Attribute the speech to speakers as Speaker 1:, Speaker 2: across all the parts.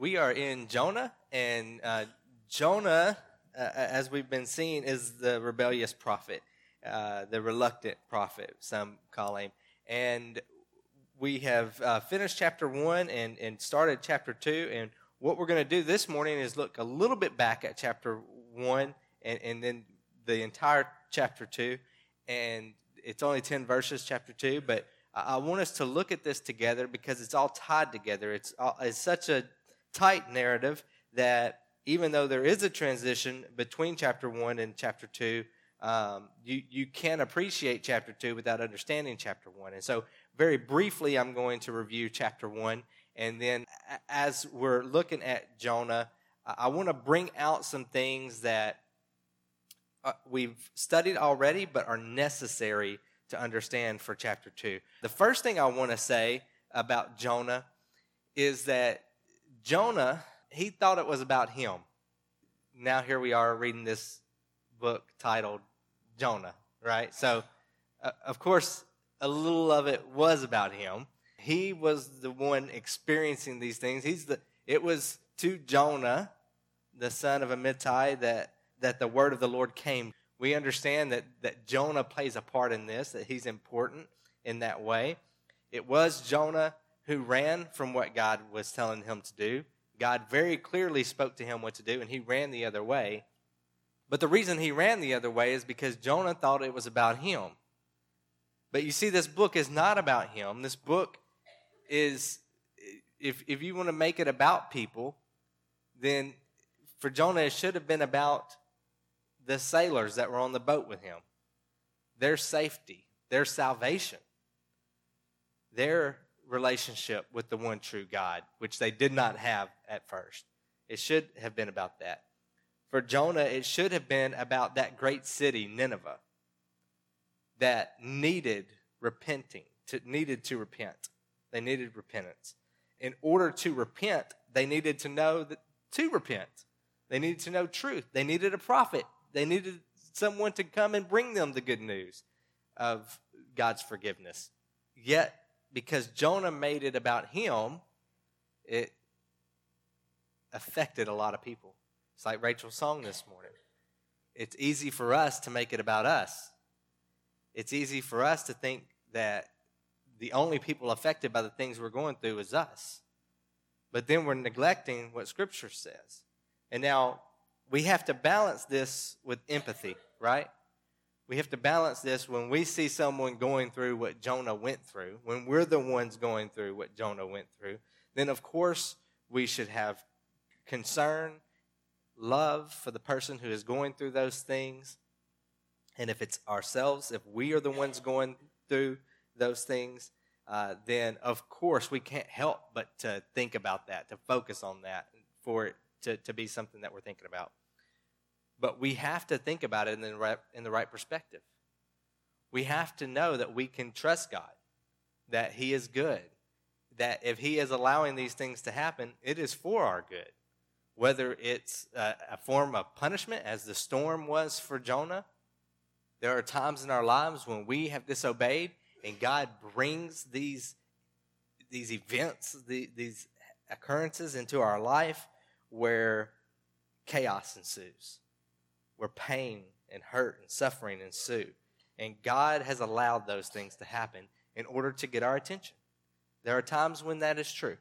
Speaker 1: We are in Jonah, and uh, Jonah, uh, as we've been seeing, is the rebellious prophet, uh, the reluctant prophet, some call him. And we have uh, finished chapter one and, and started chapter two. And what we're going to do this morning is look a little bit back at chapter one and, and then the entire chapter two. And it's only 10 verses, chapter two, but I want us to look at this together because it's all tied together. It's, all, it's such a tight narrative that even though there is a transition between chapter 1 and chapter 2, um, you, you can't appreciate chapter 2 without understanding chapter 1. And so, very briefly, I'm going to review chapter 1. And then, as we're looking at Jonah, I want to bring out some things that uh, we've studied already but are necessary to understand for chapter 2. The first thing I want to say about Jonah is that Jonah, he thought it was about him. Now here we are reading this book titled Jonah, right? So, uh, of course, a little of it was about him. He was the one experiencing these things. He's the it was to Jonah, the son of Amittai, that that the word of the Lord came. We understand that that Jonah plays a part in this, that he's important in that way. It was Jonah who ran from what God was telling him to do. God very clearly spoke to him what to do, and he ran the other way. But the reason he ran the other way is because Jonah thought it was about him. But you see, this book is not about him. This book is, if, if you want to make it about people, then for Jonah, it should have been about the sailors that were on the boat with him, their safety, their salvation, their relationship with the one true God, which they did not have at first. It should have been about that. For Jonah, it should have been about that great city, Nineveh, that needed repenting, to, needed to repent. They needed repentance. In order to repent, they needed to know that to repent. They needed to know truth. They needed a prophet. They needed someone to come and bring them the good news of God's forgiveness. Yet because Jonah made it about him, it affected a lot of people. It's like Rachel's song this morning. It's easy for us to make it about us. It's easy for us to think that the only people affected by the things we're going through is us. But then we're neglecting what Scripture says. And now we have to balance this with empathy, right? We have to balance this when we see someone going through what Jonah went through, when we're the ones going through what Jonah went through, then of course we should have concern, love for the person who is going through those things. And if it's ourselves, if we are the ones going through those things, uh, then of course we can't help but to think about that, to focus on that, for it to, to be something that we're thinking about. But we have to think about it in the right, in the right perspective. We have to know that we can trust God, that He is good, that if He is allowing these things to happen, it is for our good. Whether it's a, a form of punishment, as the storm was for Jonah, there are times in our lives when we have disobeyed and God brings these, these events, the, these occurrences into our life where chaos ensues where pain and hurt and suffering ensue. And God has allowed those things to happen in order to get our attention. There are times when that is true.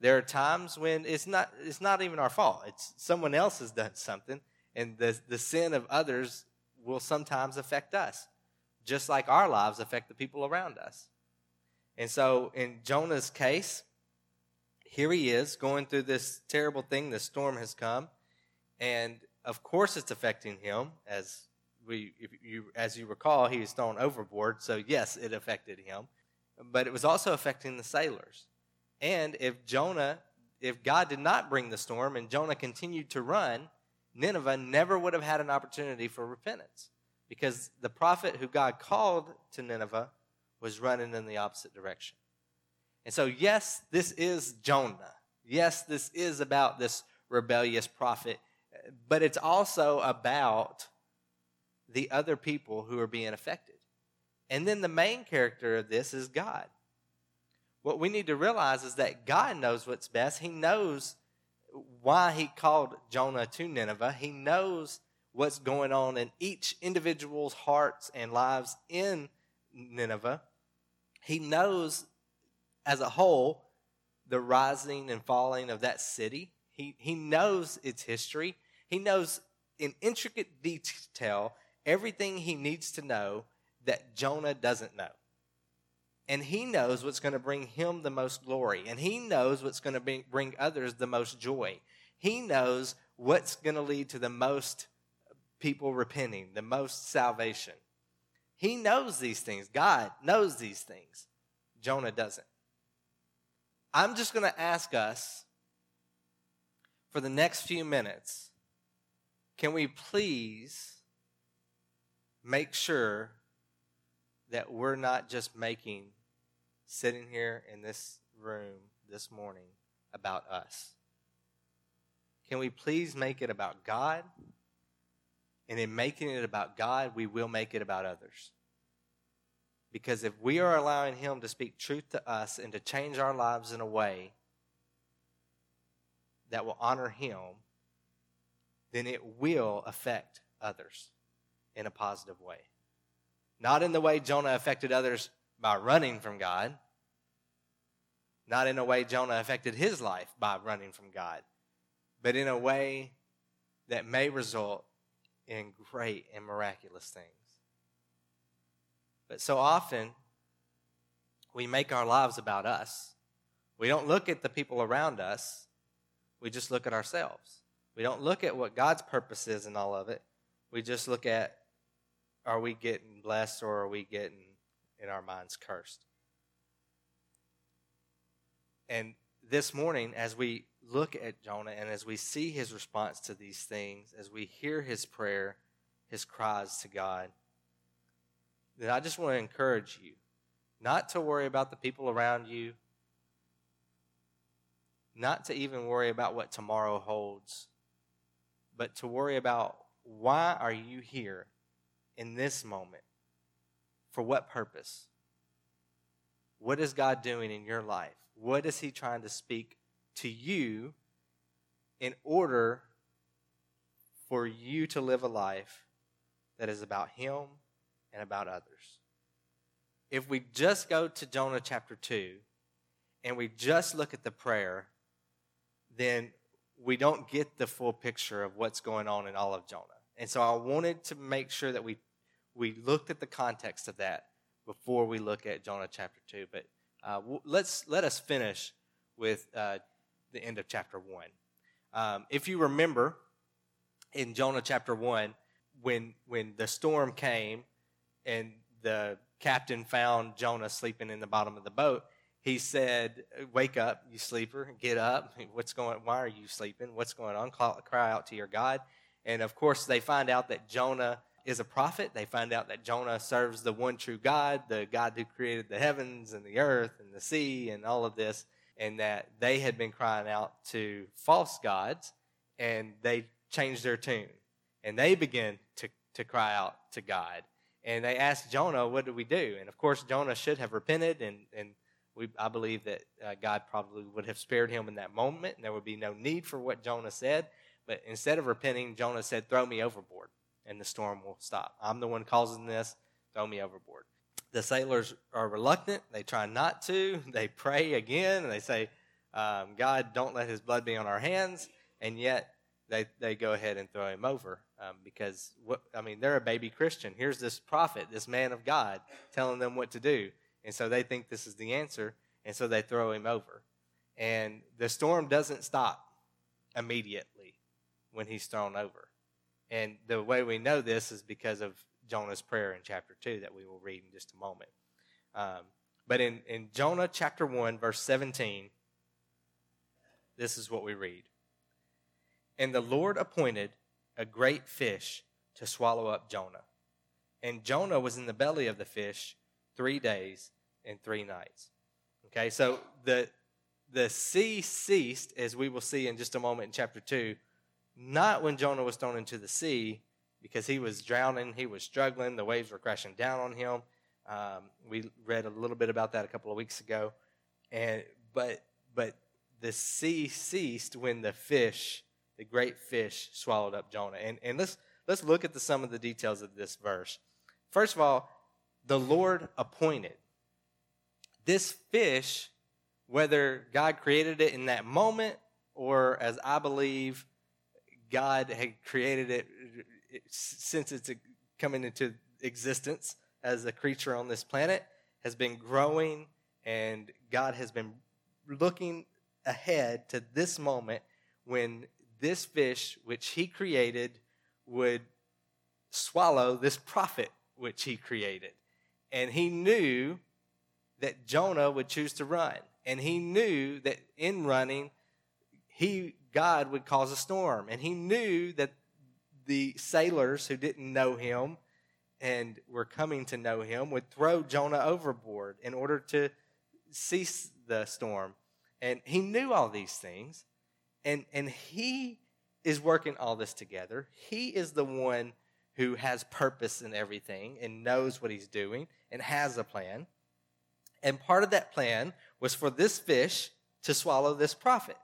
Speaker 1: There are times when it's not, it's not even our fault. It's someone else has done something, and the, the sin of others will sometimes affect us, just like our lives affect the people around us. And so, in Jonah's case, here he is going through this terrible thing. The storm has come, and of course, it's affecting him. As we, you, as you recall, he was thrown overboard. So yes, it affected him, but it was also affecting the sailors. And if Jonah, if God did not bring the storm and Jonah continued to run, Nineveh never would have had an opportunity for repentance because the prophet who God called to Nineveh was running in the opposite direction. And so, yes, this is Jonah. Yes, this is about this rebellious prophet but it's also about the other people who are being affected. And then the main character of this is God. What we need to realize is that God knows what's best. He knows why he called Jonah to Nineveh. He knows what's going on in each individual's hearts and lives in Nineveh. He knows as a whole the rising and falling of that city. He, he knows its history. He knows in intricate detail everything he needs to know that Jonah doesn't know. And he knows what's going to bring him the most glory. And he knows what's going to bring, others the most joy. He knows what's going to lead to the most people repenting, the most salvation. He knows these things. God knows these things. Jonah doesn't. I'm just going to ask us for the next few minutes can we please make sure that we're not just making sitting here in this room this morning about us? Can we please make it about God? And in making it about God, we will make it about others. Because if we are allowing Him to speak truth to us and to change our lives in a way that will honor Him, then it will affect others in a positive way. Not in the way Jonah affected others by running from God, not in a way Jonah affected his life by running from God, but in a way that may result in great and miraculous things. But so often, we make our lives about us. We don't look at the people around us, we just look at ourselves. We don't look at what God's purpose is in all of it. We just look at are we getting blessed or are we getting in our minds cursed? And this morning, as we look at Jonah and as we see his response to these things, as we hear his prayer, his cries to God, then I just want to encourage you not to worry about the people around you, not to even worry about what tomorrow holds, but to worry about why are you here in this moment? For what purpose? What is God doing in your life? What is He trying to speak to you in order for you to live a life that is about Him and about others? If we just go to Jonah chapter 2 and we just look at the prayer, then we don't get the full picture of what's going on in all of Jonah. And so I wanted to make sure that we we looked at the context of that before we look at Jonah chapter 2. But uh, let's let us finish with uh, the end of chapter 1. Um, if you remember in Jonah chapter 1, when, when the storm came and the captain found Jonah sleeping in the bottom of the boat, he said, Wake up, you sleeper, get up. What's going Why are you sleeping? What's going on? Call, cry out to your God. And of course, they find out that Jonah is a prophet. They find out that Jonah serves the one true God, the God who created the heavens and the earth and the sea and all of this, and that they had been crying out to false gods, and they changed their tune. And they began to, to cry out to God. And they asked Jonah, What do we do? And of course, Jonah should have repented and, and we, I believe that uh, God probably would have spared him in that moment, and there would be no need for what Jonah said. But instead of repenting, Jonah said, Throw me overboard, and the storm will stop. I'm the one causing this. Throw me overboard. The sailors are reluctant. They try not to. They pray again, and they say, um, God, don't let his blood be on our hands. And yet, they, they go ahead and throw him over um, because, what, I mean, they're a baby Christian. Here's this prophet, this man of God, telling them what to do and so they think this is the answer, and so they throw him over. And the storm doesn't stop immediately when he's thrown over. And the way we know this is because of Jonah's prayer in chapter 2 that we will read in just a moment. Um, but in, in Jonah chapter 1, verse 17, this is what we read. And the Lord appointed a great fish to swallow up Jonah. And Jonah was in the belly of the fish three days and three nights. Okay, so the the sea ceased, as we will see in just a moment in chapter two, not when Jonah was thrown into the sea, because he was drowning, he was struggling, the waves were crashing down on him. Um, we read a little bit about that a couple of weeks ago, and but but the sea ceased when the fish, the great fish, swallowed up Jonah. And, and let's, let's look at the, some of the details of this verse. First of all, the Lord appointed. This fish, whether God created it in that moment or as I believe, God had created it since it's coming into existence as a creature on this planet, has been growing, and God has been looking ahead to this moment when this fish, which He created, would swallow this prophet, which He created. And He knew that Jonah would choose to run. And He knew that in running, He God would cause a storm. And he knew that the sailors who didn't know him and were coming to know him would throw Jonah overboard in order to cease the storm. And he knew all these things. And, and he is working all this together. He is the one who has purpose in everything and knows what he's doing and has a plan. And part of that plan was for this fish to swallow this prophet.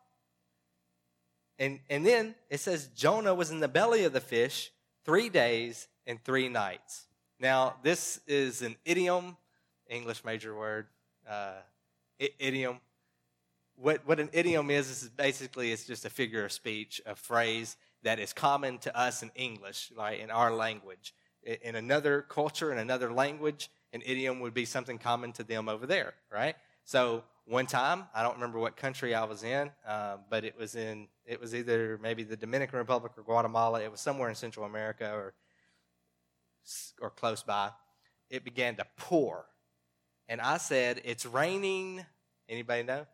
Speaker 1: And, and then it says Jonah was in the belly of the fish three days and three nights. Now, this is an idiom, English major word, uh, idiom. What, what an idiom is, is basically it's just a figure of speech, a phrase that is common to us in English, right, in our language. In another culture, in another language, an idiom would be something common to them over there, right? So one time. I don't remember what country I was in, uh, but it was in it was either maybe the Dominican Republic or Guatemala. It was somewhere in Central America or or close by. It began to pour, and I said, "It's raining." Anybody know?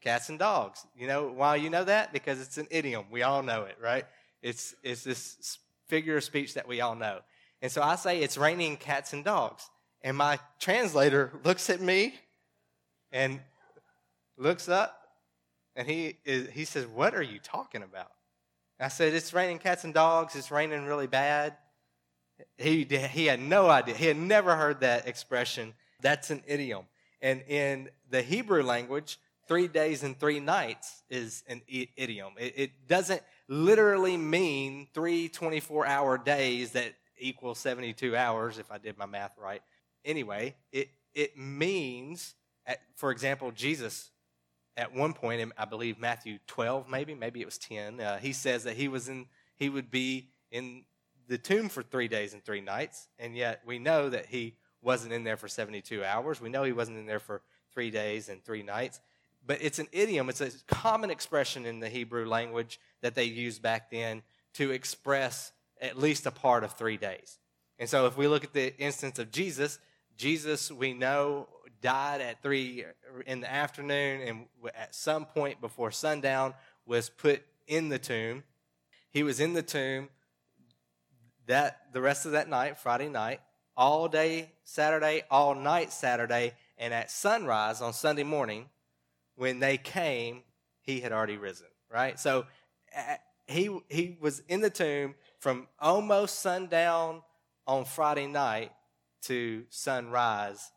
Speaker 1: Cats and dogs. You know why you know that? Because it's an idiom. We all know it, right? It's it's this figure of speech that we all know. And so I say, "It's raining cats and dogs." And my translator looks at me and looks up and he, is, he says, What are you talking about? I said, It's raining cats and dogs. It's raining really bad. He, he had no idea. He had never heard that expression. That's an idiom. And in the Hebrew language, three days and three nights is an idiom. It, it doesn't literally mean three 24 hour days that equal 72 hours, if I did my math right. Anyway, it, it means at, for example, Jesus, at one point, in, I believe Matthew 12, maybe, maybe it was 10, uh, he says that he was in, he would be in the tomb for three days and three nights, and yet we know that he wasn't in there for 72 hours. We know he wasn't in there for three days and three nights. But it's an idiom, it's a common expression in the Hebrew language that they used back then to express at least a part of three days. And so if we look at the instance of Jesus, Jesus, we know, died at three in the afternoon and at some point before sundown was put in the tomb. He was in the tomb that the rest of that night, Friday night, all day Saturday, all night Saturday, and at sunrise on Sunday morning, when they came, he had already risen. Right, so he he was in the tomb from almost sundown on Friday night to sunrise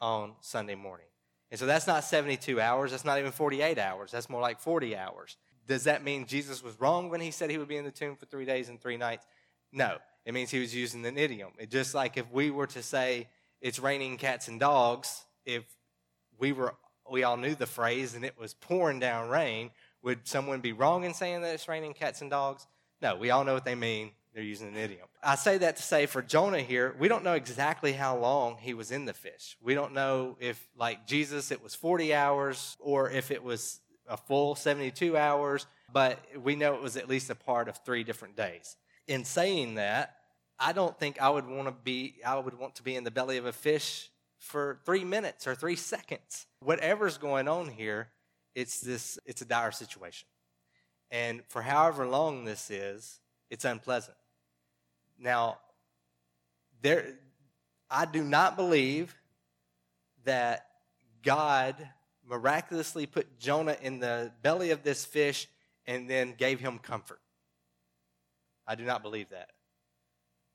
Speaker 1: on Sunday morning. And so that's not 72 hours. That's not even 48 hours. That's more like 40 hours. Does that mean Jesus was wrong when he said he would be in the tomb for three days and three nights? No. It means he was using an idiom. It just like if we were to say it's raining cats and dogs, if we were we all knew the phrase and it was pouring down rain, would someone be wrong in saying that it's raining cats and dogs? No, we all know what they mean. They're using an idiom. I say that to say for Jonah here, we don't know exactly how long he was in the fish. We don't know if, like Jesus, it was 40 hours or if it was a full 72 hours, but we know it was at least a part of three different days. In saying that, I don't think I would want to be I would want to be in the belly of a fish for 3 minutes or 3 seconds. Whatever's going on here, it's this it's a dire situation. And for however long this is, it's unpleasant. Now, there, I do not believe that God miraculously put Jonah in the belly of this fish and then gave him comfort. I do not believe that.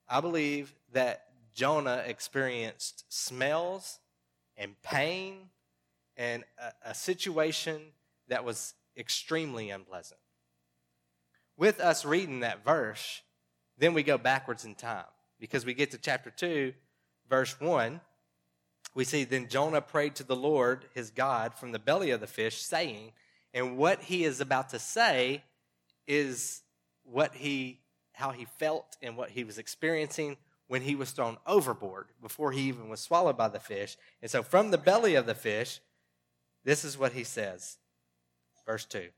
Speaker 1: I believe that Jonah experienced smells and pain and a, a situation that was extremely unpleasant. With us reading that verse, then we go backwards in time because we get to chapter 2, verse 1. We see, Then Jonah prayed to the Lord, his God, from the belly of the fish, saying, and what he is about to say is what he, how he felt and what he was experiencing when he was thrown overboard before he even was swallowed by the fish. And so, from the belly of the fish, this is what he says. Verse 2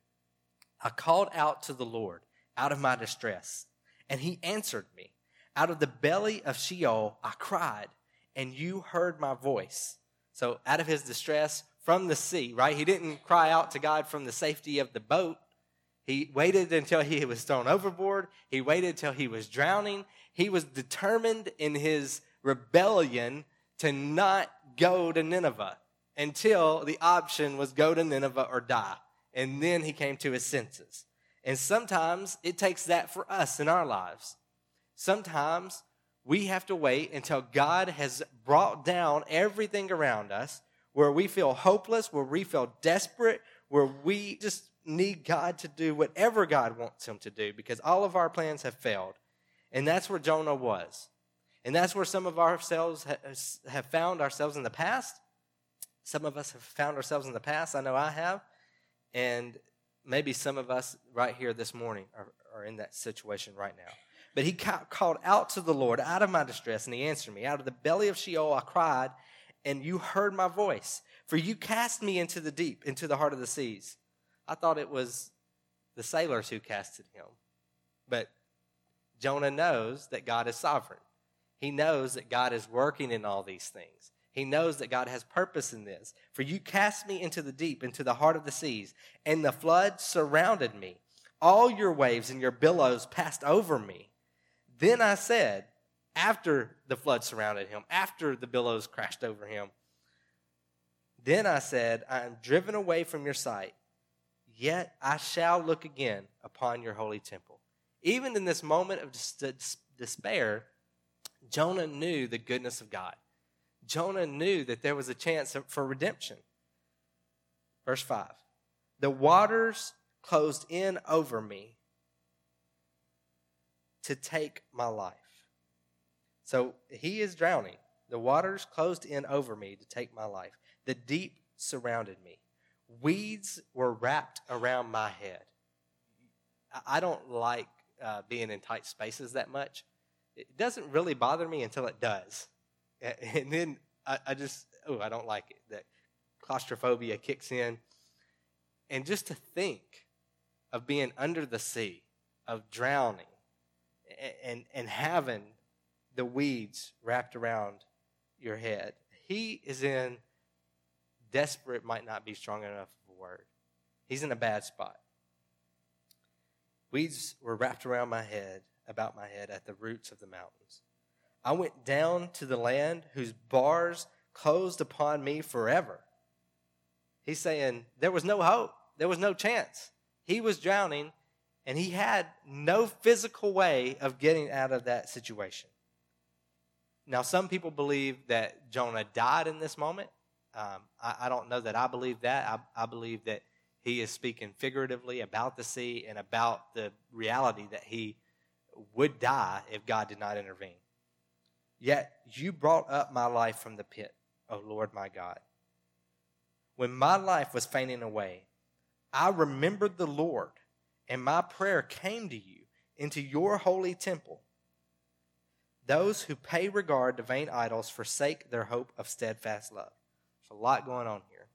Speaker 1: I called out to the Lord out of my distress, and he answered me. Out of the belly of Sheol I cried, and you heard my voice. So, out of his distress from the sea, right? He didn't cry out to God from the safety of the boat. He waited until he was thrown overboard. He waited until he was drowning. He was determined in his rebellion to not go to Nineveh until the option was go to Nineveh or die. And then he came to his senses. And sometimes it takes that for us in our lives. Sometimes we have to wait until God has brought down everything around us, where we feel hopeless, where we feel desperate, where we just need God to do whatever God wants him to do because all of our plans have failed. And that's where Jonah was. And that's where some of ourselves have found ourselves in the past. Some of us have found ourselves in the past. I know I have. And maybe some of us right here this morning are, are in that situation right now. But he called out to the Lord out of my distress, and he answered me. Out of the belly of Sheol I cried, and you heard my voice. For you cast me into the deep, into the heart of the seas. I thought it was the sailors who casted him. But Jonah knows that God is sovereign. He knows that God is working in all these things. He knows that God has purpose in this. For you cast me into the deep, into the heart of the seas, and the flood surrounded me. All your waves and your billows passed over me. Then I said, after the flood surrounded him, after the billows crashed over him, then I said, I am driven away from your sight, yet I shall look again upon your holy temple. Even in this moment of despair, Jonah knew the goodness of God. Jonah knew that there was a chance for redemption. Verse 5 The waters closed in over me to take my life. So he is drowning. The waters closed in over me to take my life. The deep surrounded me. Weeds were wrapped around my head. I don't like uh, being in tight spaces that much. It doesn't really bother me until it does. And then I, I just, oh, I don't like it. That claustrophobia kicks in. And just to think of being under the sea, of drowning, and, and, and having the weeds wrapped around your head. He is in desperate, might not be strong enough of a word. He's in a bad spot. Weeds were wrapped around my head, about my head, at the roots of the mountains. I went down to the land whose bars closed upon me forever. He's saying there was no hope, there was no chance. He was drowning, and he had no physical way of getting out of that situation. Now, some people believe that Jonah died in this moment. Um, I, I, don't know that I believe that. I, I believe that he is speaking figuratively about the sea and about the reality that he would die if God did not intervene. Yet you brought up my life from the pit, O Lord my God. When my life was fainting away, I remembered the Lord, and my prayer came to you into your holy temple. Those who pay regard to vain idols forsake their hope of steadfast love. There's a lot going on here.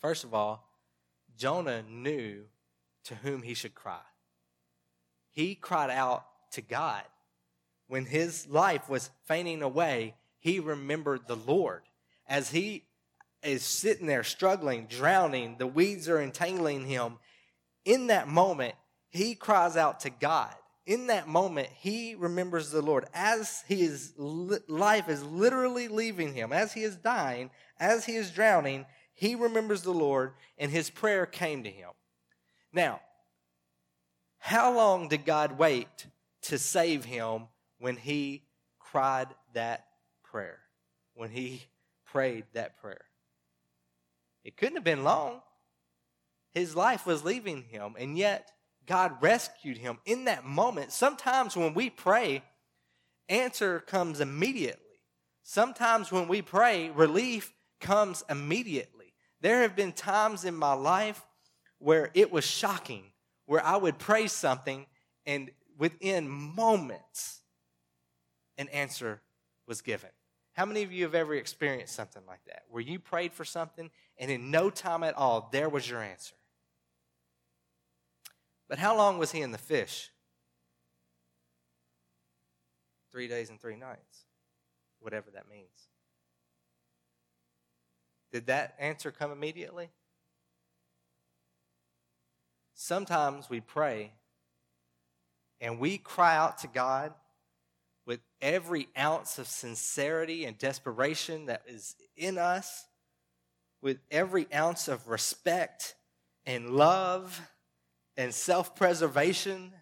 Speaker 1: First of all, Jonah knew to whom he should cry. He cried out to God. When his life was fainting away, he remembered the Lord. As he is sitting there struggling, drowning, the weeds are entangling him. In that moment, he cries out to God in that moment, he remembers the Lord as his life is literally leaving him, as he is dying, as he is drowning. He remembers the Lord, and his prayer came to him. Now, how long did God wait to save him when he cried that prayer? When he prayed that prayer? It couldn't have been long. His life was leaving him, and yet God rescued him in that moment. Sometimes when we pray, answer comes immediately. Sometimes when we pray, relief comes immediately. There have been times in my life where it was shocking, where I would pray something and within moments, an answer was given. How many of you have ever experienced something like that, where you prayed for something and in no time at all, there was your answer? But how long was he in the fish? Three days and three nights, whatever that means. Did that answer come immediately? Sometimes we pray and we cry out to God with every ounce of sincerity and desperation that is in us, with every ounce of respect and love and self preservation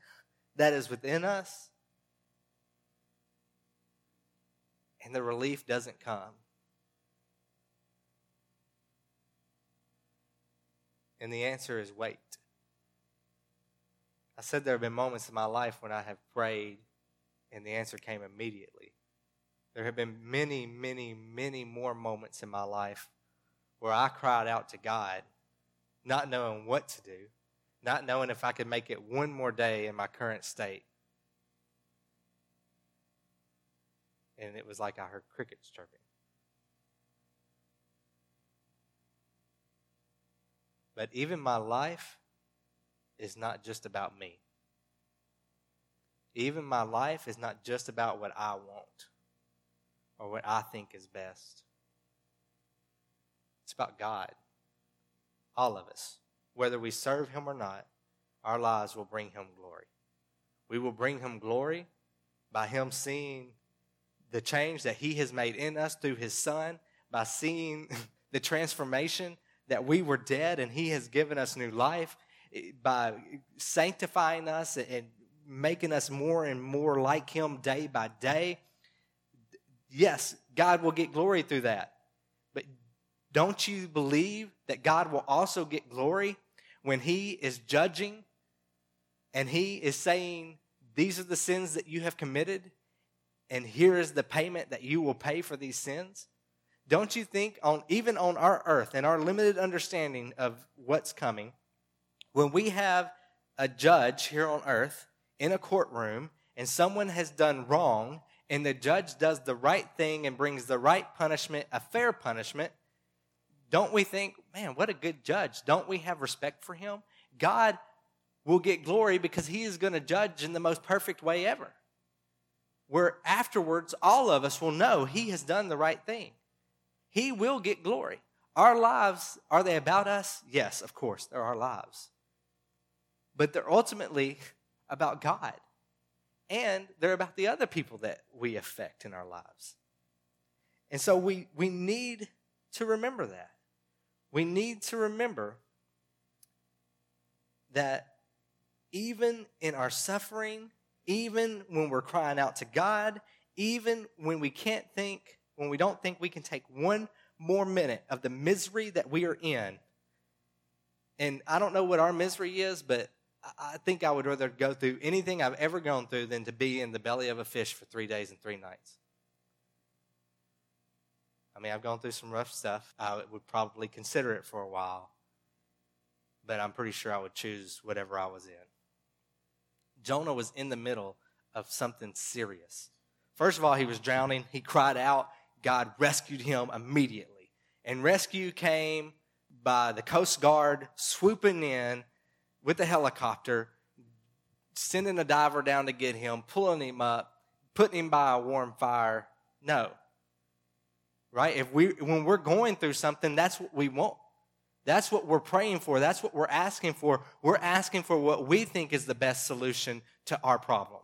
Speaker 1: that is within us, and the relief doesn't come. And the answer is wait. I said there have been moments in my life when I have prayed and the answer came immediately. There have been many, many, many more moments in my life where I cried out to God, not knowing what to do, not knowing if I could make it one more day in my current state. And it was like I heard crickets chirping. But even my life is not just about me. Even my life is not just about what I want or what I think is best. It's about God. All of us. Whether we serve Him or not, our lives will bring Him glory. We will bring Him glory by Him seeing the change that He has made in us through His Son, by seeing the transformation that we were dead and He has given us new life, eh, by sanctifying us and making us more and more like Him day by day. Yes, God will get glory through that. But don't you believe that God will also get glory when He is judging and He is saying, These are the sins that you have committed, and here is the payment that you will pay for these sins? Don't you think on even on our earth and our limited understanding of what's coming, when we have a judge here on earth in a courtroom and someone has done wrong and the judge does the right thing and brings the right punishment, a fair punishment, don't we think, man, what a good judge? Don't we have respect for him? God will get glory because he is going to judge in the most perfect way ever. Where afterwards, all of us will know he has done the right thing. He will get glory. Our lives, are they about us? Yes, of course, they're our lives. But they're ultimately about God. And they're about the other people that we affect in our lives. And so we, we need to remember that. We need to remember that even in our suffering, even when we're crying out to God, even when we can't think, when we don't think we can take one more minute of the misery that we are in, and I don't know what our misery is, but I think I would rather go through anything I've ever gone through than to be in the belly of a fish for three days and three nights. I mean, I've gone through some rough stuff. I would probably consider it for a while, but I'm pretty sure I would choose whatever I was in. Jonah was in the middle of something serious. First of all, he was drowning. He cried out. God rescued him immediately. And rescue came by the Coast Guard swooping in with a helicopter, sending a diver down to get him, pulling him up, putting him by a warm fire. No. Right? If we when we're going through something, that's what we want. That's what we're praying for. That's what we're asking for. We're asking for what we think is the best solution to our problem.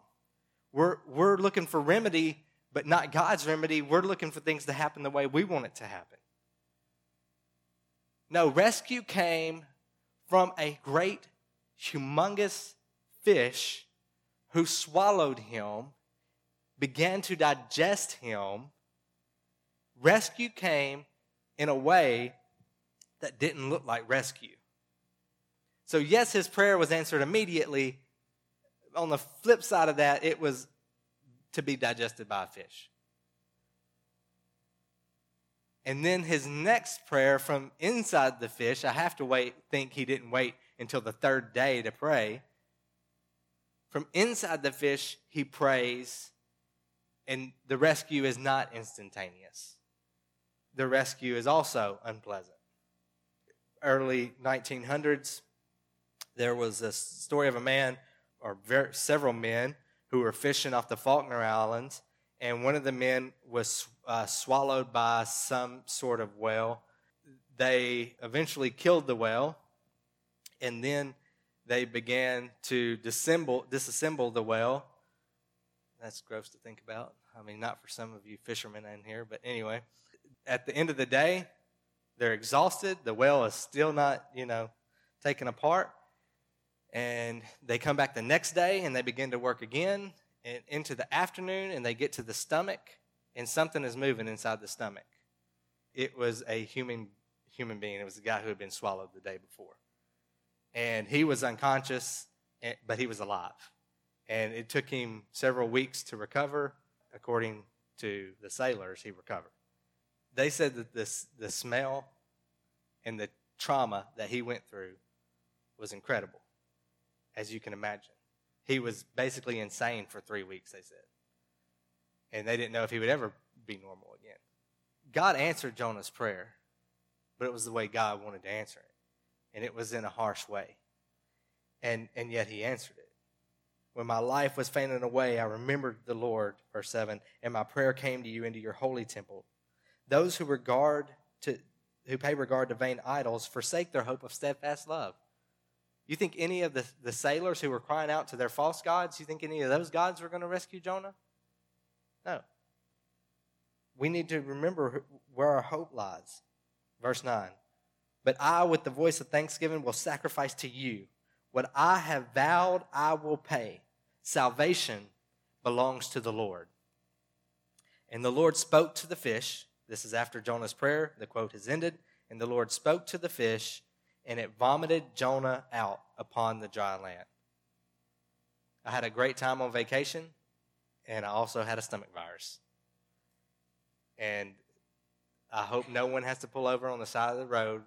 Speaker 1: We're, we're looking for remedy, but not God's remedy. We're looking for things to happen the way we want it to happen. No, rescue came from a great humongous fish who swallowed him, began to digest him. Rescue came in a way that didn't look like rescue. So, yes, his prayer was answered immediately. On the flip side of that, it was to be digested by a fish. And then his next prayer from inside the fish, I have to wait, think he didn't wait until the third day to pray. From inside the fish, he prays, and the rescue is not instantaneous. The rescue is also unpleasant. Early 1900s, there was a story of a man, or several men, who were fishing off the Falkland Islands, and one of the men was uh, swallowed by some sort of whale. They eventually killed the whale, and then they began to disassemble, disassemble the whale. That's gross to think about. I mean, not for some of you fishermen in here, but anyway. At the end of the day, they're exhausted. The whale is still not, you know, taken apart. And they come back the next day and they begin to work again and into the afternoon and they get to the stomach and something is moving inside the stomach. It was a human human being. It was a guy who had been swallowed the day before and he was unconscious, eh, but he was alive. And it took him several weeks to recover. According to the sailors, he recovered. They said that this, the smell and the trauma that he went through was incredible, as you can imagine. He was basically insane for three weeks, they said. And they didn't know if he would ever be normal again. God answered Jonah's prayer, but it was the way God wanted to answer it and it was in a harsh way. And, and yet he answered it. When my life was fading away, I remembered the Lord, verse 7, and my prayer came to you into your holy temple. Those who regard to who pay regard to vain idols forsake their hope of steadfast love. You think any of the, the sailors who were crying out to their false gods, you think any of those gods were going to rescue Jonah? No. We need to remember where our hope lies. Verse 9 but I, with the voice of thanksgiving, will sacrifice to you. What I have vowed, I will pay. Salvation belongs to the Lord. And the Lord spoke to the fish. This is after Jonah's prayer. The quote has ended. And the Lord spoke to the fish, and it vomited Jonah out upon the dry land. I had a great time on vacation, and I also had a stomach virus. And I hope no one has to pull over on the side of the road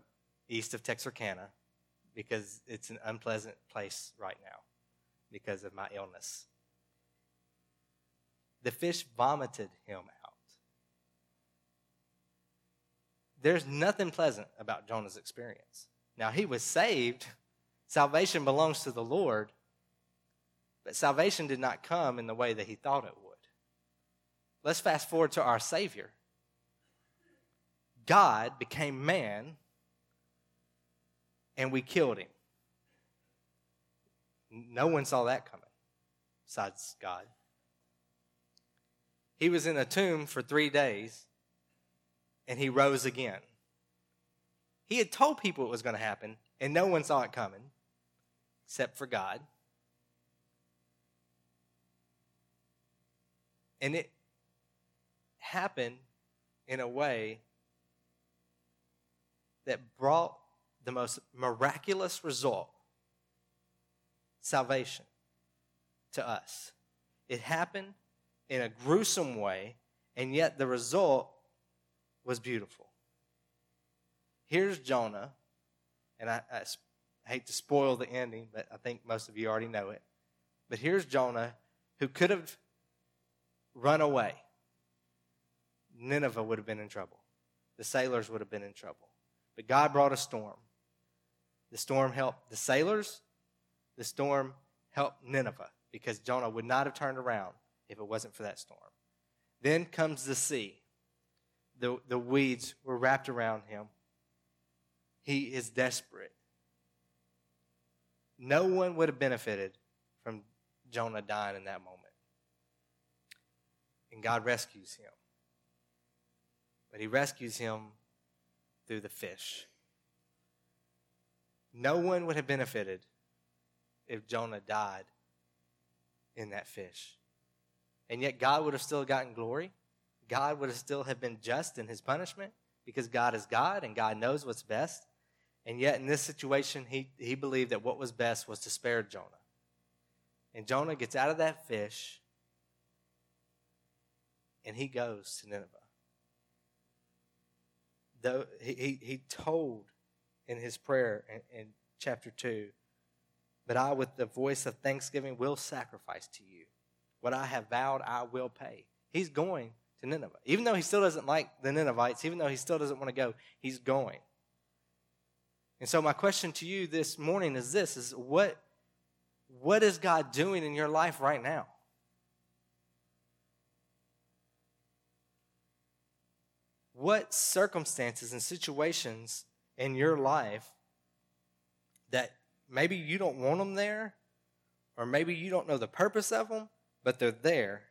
Speaker 1: east of Texarkana because it's an unpleasant place right now because of my illness. The fish vomited him out. There's nothing pleasant about Jonah's experience. Now, he was saved. Salvation belongs to the Lord, but salvation did not come in the way that he thought it would. Let's fast forward to our Savior. God became man and we killed him. No one saw that coming besides God. He was in a tomb for three days and he rose again. He had told people it was going to happen, and no one saw it coming except for God. And it happened in a way that brought the most miraculous result salvation to us. It happened in a gruesome way, and yet the result was beautiful. Here's Jonah, and I, I, hate to spoil the ending, but I think most of you already know it. But here's Jonah who could have run away. Nineveh would have been in trouble. The sailors would have been in trouble. But God brought a storm. The storm helped the sailors. The storm helped Nineveh because Jonah would not have turned around if it wasn't for that storm. Then comes the sea. The, the weeds were wrapped around him. He is desperate. No one would have benefited from Jonah dying in that moment. And God rescues him. But he rescues him through the fish. No one would have benefited if Jonah died in that fish. And yet God would have still gotten glory. God would have still have been just in his punishment because God is God and God knows what's best. And yet, in this situation, he, he believed that what was best was to spare Jonah. And Jonah gets out of that fish and he goes to Nineveh. Though he, he, he told in his prayer in, in chapter 2 but I, with the voice of thanksgiving, will sacrifice to you. What I have vowed, I will pay. He's going to Nineveh. Even though he still doesn't like the Ninevites, even though he still doesn't want to go, he's going. And so my question to you this morning is this is what what is God doing in your life right now? What circumstances and situations in your life that maybe you don't want them there, or maybe you don't know the purpose of them, but they're there.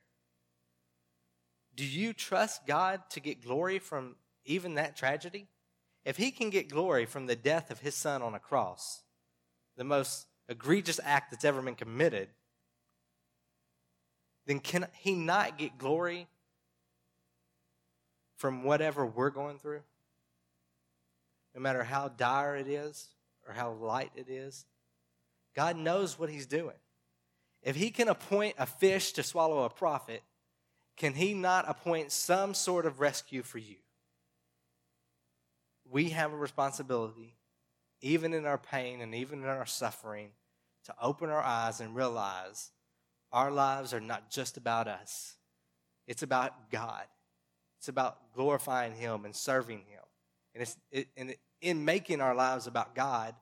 Speaker 1: Do you trust God to get glory from even that tragedy? If He can get glory from the death of His Son on a cross, the most egregious act that's ever been committed, then can He not get glory from whatever we're going through? No matter how dire it is or how light it is, God knows what He's doing. If He can appoint a fish to swallow a prophet, can He not appoint some sort of rescue for you? We have a responsibility, even in our pain and even in our suffering, to open our eyes and realize our lives are not just about us, it's about God. It's about glorifying Him and serving Him. And, it's, it, and in making our lives about God,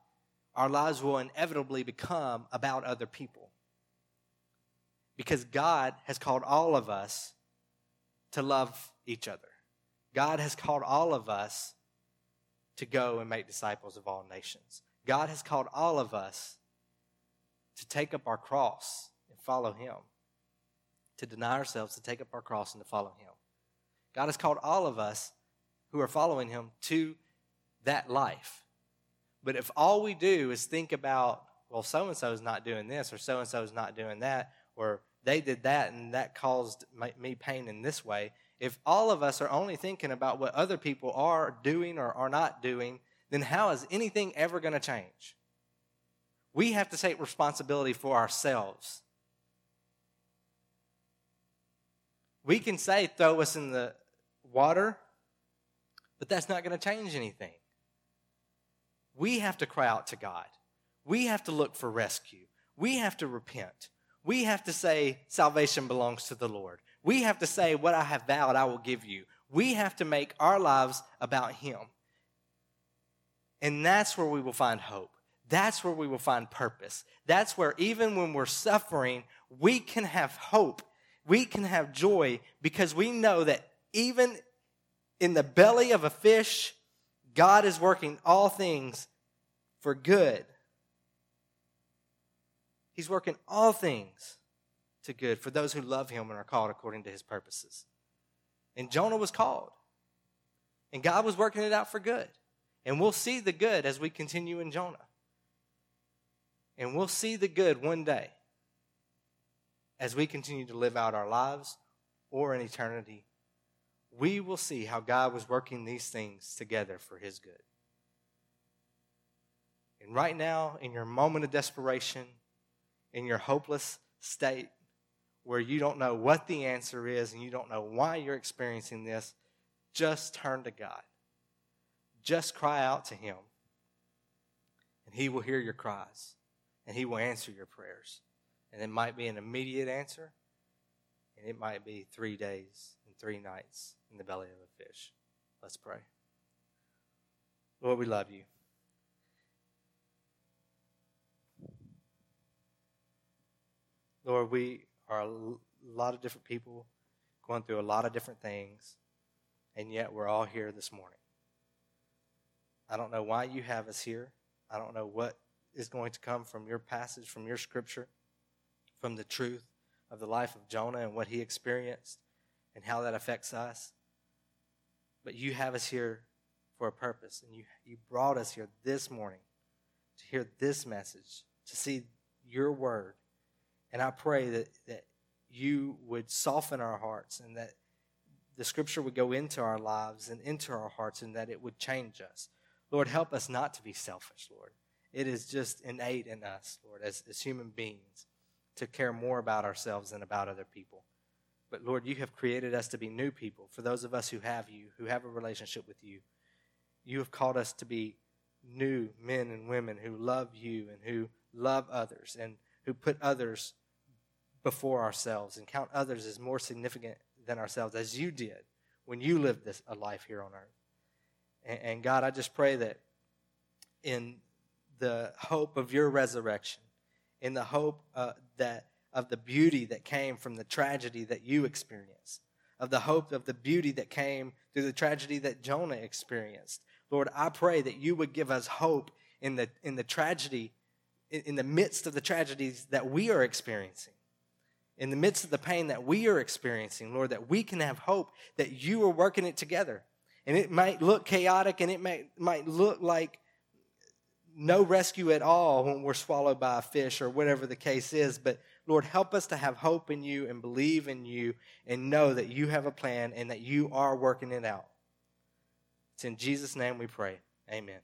Speaker 1: our lives will inevitably become about other people. Because God has called all of us to love each other. God has called all of us to go and make disciples of all nations. God has called all of us to take up our cross and follow Him, to deny ourselves, to take up our cross and to follow Him. God has called all of us who are following Him to that life. But if all we do is think about, well, so and so is not doing this, or so and so is not doing that, or they did that and that caused me pain in this way, if all of us are only thinking about what other people are doing or are not doing, then how is anything ever going to change? We have to take responsibility for ourselves. We can say, throw us in the water, but that's not going to change anything. We have to cry out to God. We have to look for rescue. We have to repent. We have to say, salvation belongs to the Lord. We have to say, what I have vowed, I will give you. We have to make our lives about Him. And that's where we will find hope. That's where we will find purpose. That's where, even when we're suffering, we can have hope. We can have joy because we know that even in the belly of a fish, God is working all things for good. He's working all things to good for those who love him and are called according to his purposes. And Jonah was called. And God was working it out for good. And we'll see the good as we continue in Jonah. And we'll see the good one day as we continue to live out our lives or in eternity we will see how God was working these things together for his good. And right now, in your moment of desperation, in your hopeless state, where you don't know what the answer is and you don't know why you're experiencing this, just turn to God. Just cry out to Him. And He will hear your cries and He will answer your prayers. And it might be an immediate answer, and it might be three days and three nights in the belly of a fish. Let's pray. Lord, we love you. Lord, we are a lot of different people going through a lot of different things, and yet we're all here this morning. I don't know why you have us here. I don't know what is going to come from your passage, from your scripture, from the truth of the life of Jonah and what he experienced and how that affects us. But you have us here for a purpose, and you, you brought us here this morning to hear this message, to see your word. And I pray that, that you would soften our hearts and that the scripture would go into our lives and into our hearts and that it would change us. Lord, help us not to be selfish, Lord. It is just innate in us, Lord, as, as human beings, to care more about ourselves than about other people. But Lord, you have created us to be new people. For those of us who have you, who have a relationship with you, you have called us to be new men and women who love you and who love others and who put others before ourselves and count others as more significant than ourselves, as you did when you lived this a life here on earth. And, and God, I just pray that in the hope of your resurrection, in the hope uh, that of the beauty that came from the tragedy that you experienced, of the hope of the beauty that came through the tragedy that Jonah experienced. Lord, I pray that you would give us hope in the in the tragedy, in, the midst of the tragedies that we are experiencing in the midst of the pain that we are experiencing, Lord, that we can have hope that you are working it together. And it might look chaotic and it might, might look like no rescue at all when we're swallowed by a fish or whatever the case is. But Lord, help us to have hope in you and believe in you and know that you have a plan and that you are working it out. It's in Jesus' name we pray. Amen.